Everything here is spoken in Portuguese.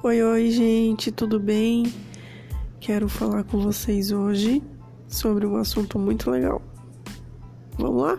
Oi, oi, gente, tudo bem? Quero falar com vocês hoje sobre um assunto muito legal. Vamos lá?